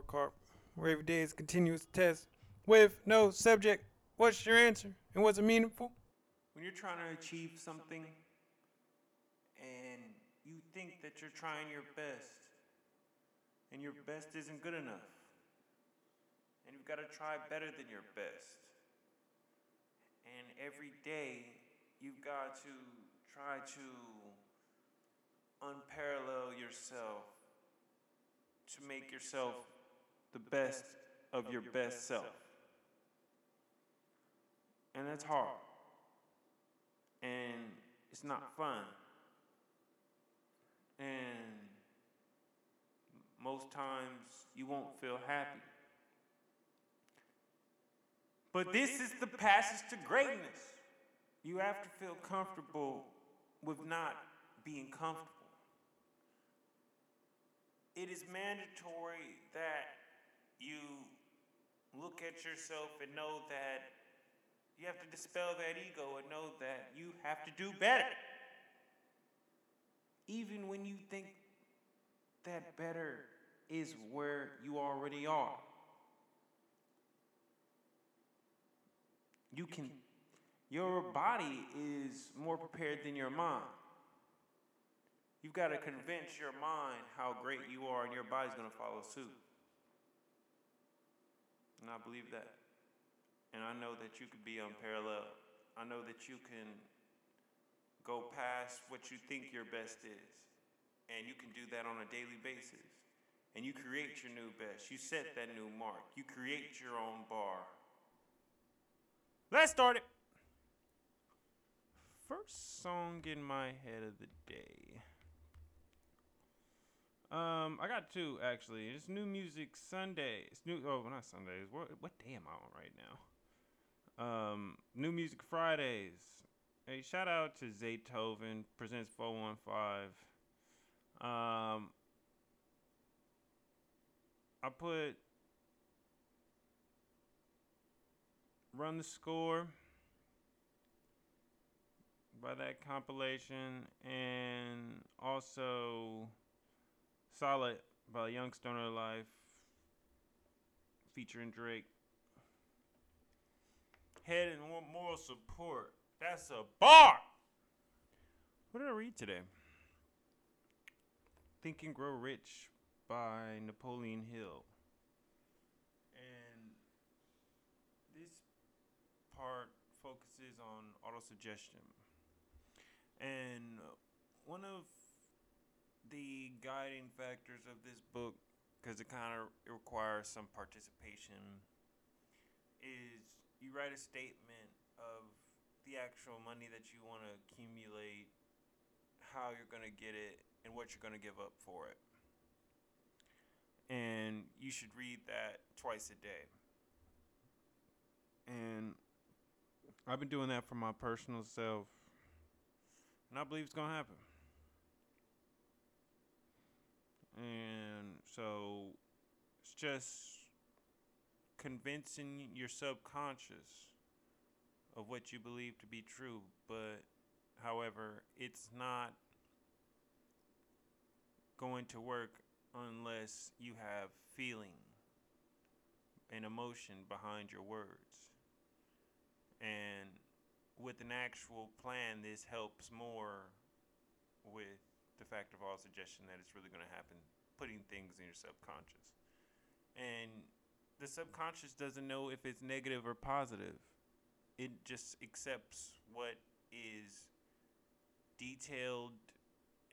or carp, where every day is continuous test with no subject. What's your answer? And was it meaningful? When you're trying to achieve something and you think that you're trying your best, and your best isn't good enough, and you've got to try better than your best, and every day you've got to try to unparallel yourself to make yourself the best of your best self. And that's hard. And it's not fun. And most times you won't feel happy. But this is the passage to greatness. You have to feel comfortable with not being comfortable. It is mandatory that you look at yourself and know that you have to dispel that ego and know that you have to do better. Even when you think that better is where you already are. You can, your body is more prepared than your mind. You've got to convince your mind how great you are, and your body's going to follow suit. I believe that. And I know that you could be unparalleled. I know that you can go past what you think your best is. And you can do that on a daily basis. And you create your new best. You set that new mark. You create your own bar. Let's start it. First song in my head of the day. Um, I got two actually. It's New Music Sunday. It's new. Oh, not Sundays. What what day am I on right now? Um, New Music Fridays. Hey, shout out to Zaytoven presents 415. Um, I put Run the Score by that compilation and also Solid by Young Stoner Life featuring Drake. Head and moral support. That's a bar. What did I read today? Think and Grow Rich by Napoleon Hill. And this part focuses on autosuggestion. And one of the guiding factors of this book, because it kind of requires some participation, is you write a statement of the actual money that you want to accumulate, how you're going to get it, and what you're going to give up for it. And you should read that twice a day. And I've been doing that for my personal self, and I believe it's going to happen. And so it's just convincing your subconscious of what you believe to be true, but however, it's not going to work unless you have feeling and emotion behind your words. And with an actual plan, this helps more with the fact of autosuggestion that it's really going to happen, putting things in your subconscious. And the subconscious doesn't know if it's negative or positive. It just accepts what is detailed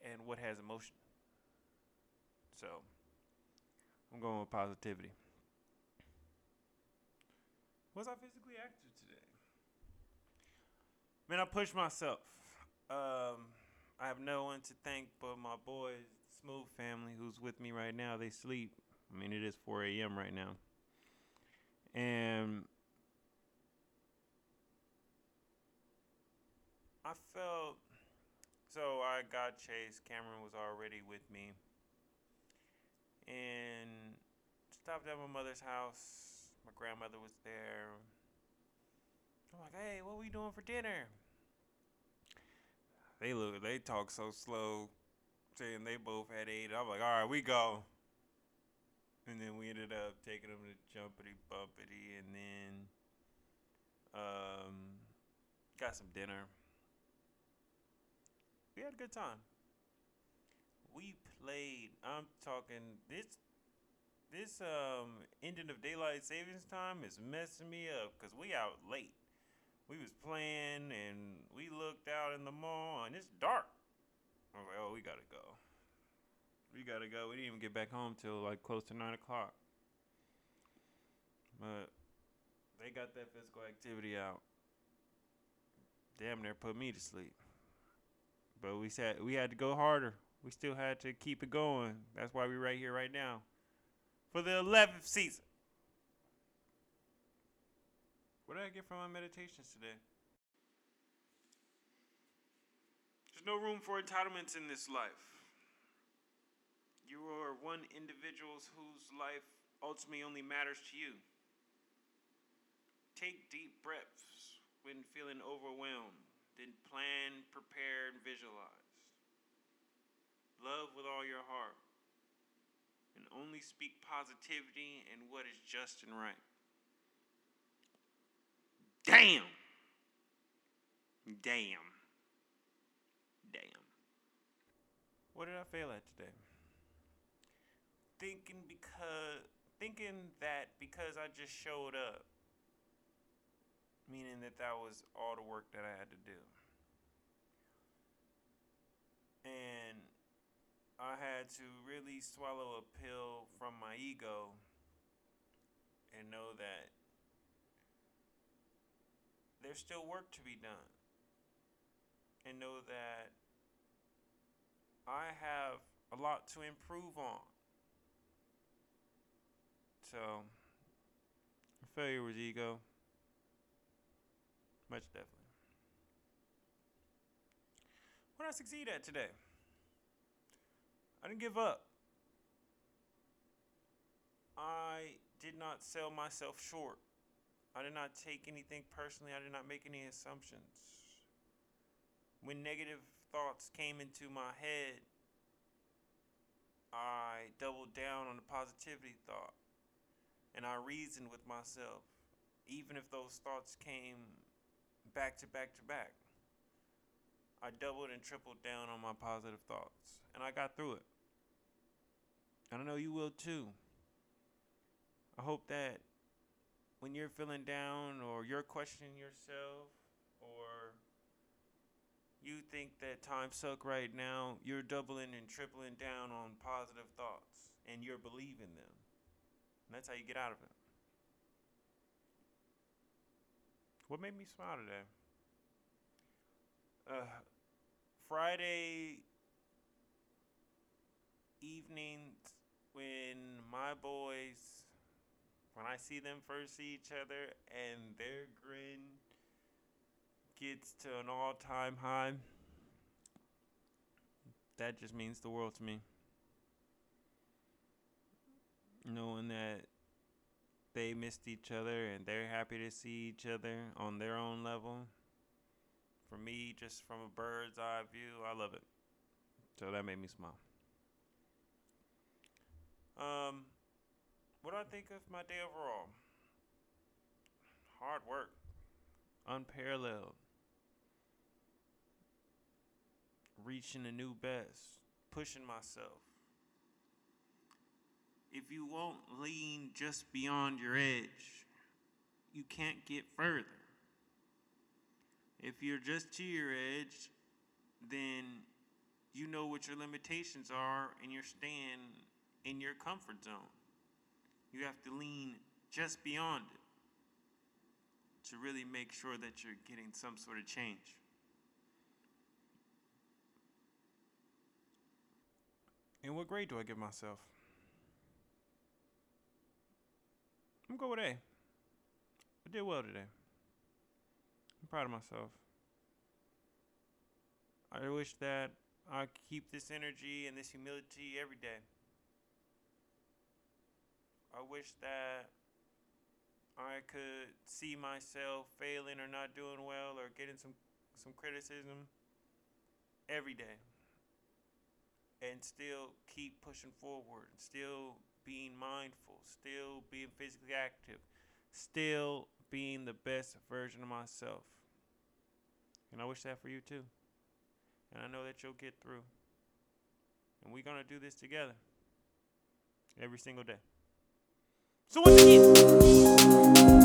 and what has emotion. So, I'm going with positivity. Was I physically active today? Man, I pushed myself. Um, I have no one to thank but my boys, Smooth family, who's with me right now. They sleep. I mean, it is 4 a.m. right now. And I felt so I got chased. Cameron was already with me. And stopped at my mother's house. My grandmother was there. I'm like, hey, what are we doing for dinner? They look, they talk so slow, saying they both had eight. I'm like, all right, we go. and then we ended up taking them to Jumpity Bumpity, and then um, got some dinner. We had a good time. We played. I'm talking this. This um ending of daylight savings time is messing me up because we out late. We was playing and we looked out in the mall and it's dark. I was like, oh, we gotta go. We gotta go. We didn't even get back home till like close to nine o'clock. But they got that physical activity out. Damn near put me to sleep. But we said we had to go harder. We still had to keep it going. That's why we're right here right now. For the eleventh season. What did I get from my meditations today? There's no room for entitlements in this life. You are one individual whose life ultimately only matters to you. Take deep breaths when feeling overwhelmed. Then plan, prepare, and visualize. Love with all your heart. And only speak positivity and what is just and right. Damn. Damn. Damn. What did I fail at today? Thinking because thinking that because I just showed up meaning that that was all the work that I had to do. And I had to really swallow a pill from my ego and know that there's still work to be done. And know that I have a lot to improve on. So, failure was ego. Much definitely. What did I succeed at today? I didn't give up. I did not sell myself short. I did not take anything personally. I did not make any assumptions. When negative thoughts came into my head, I doubled down on the positivity thought. And I reasoned with myself, even if those thoughts came back to back to back. I doubled and tripled down on my positive thoughts, and I got through it. And I know you will too. I hope that when you're feeling down or you're questioning yourself or you think that time suck right now, you're doubling and tripling down on positive thoughts and you're believing them. And that's how you get out of it. What made me smile today? Uh, Friday evenings when my boys, when I see them first see each other and their grin gets to an all time high, that just means the world to me. Knowing that they missed each other and they're happy to see each other on their own level. For me, just from a bird's eye view, I love it. So that made me smile. Um, what do I think of my day overall? Hard work, unparalleled, reaching a new best, pushing myself if you won't lean just beyond your edge, you can't get further. If you're just to your edge, then you know what your limitations are and you're staying in your comfort zone. You have to lean just beyond it to really make sure that you're getting some sort of change. And what grade do I give myself? I'm going with A. I did well today. I'm proud of myself. I wish that I could keep this energy and this humility every day. I wish that I could see myself failing or not doing well or getting some some criticism every day and still keep pushing forward, still being mindful still being physically active, still being the best version of myself. And I wish that for you too. And I know that you'll get through. And we're going to do this together every single day. 生活奇迹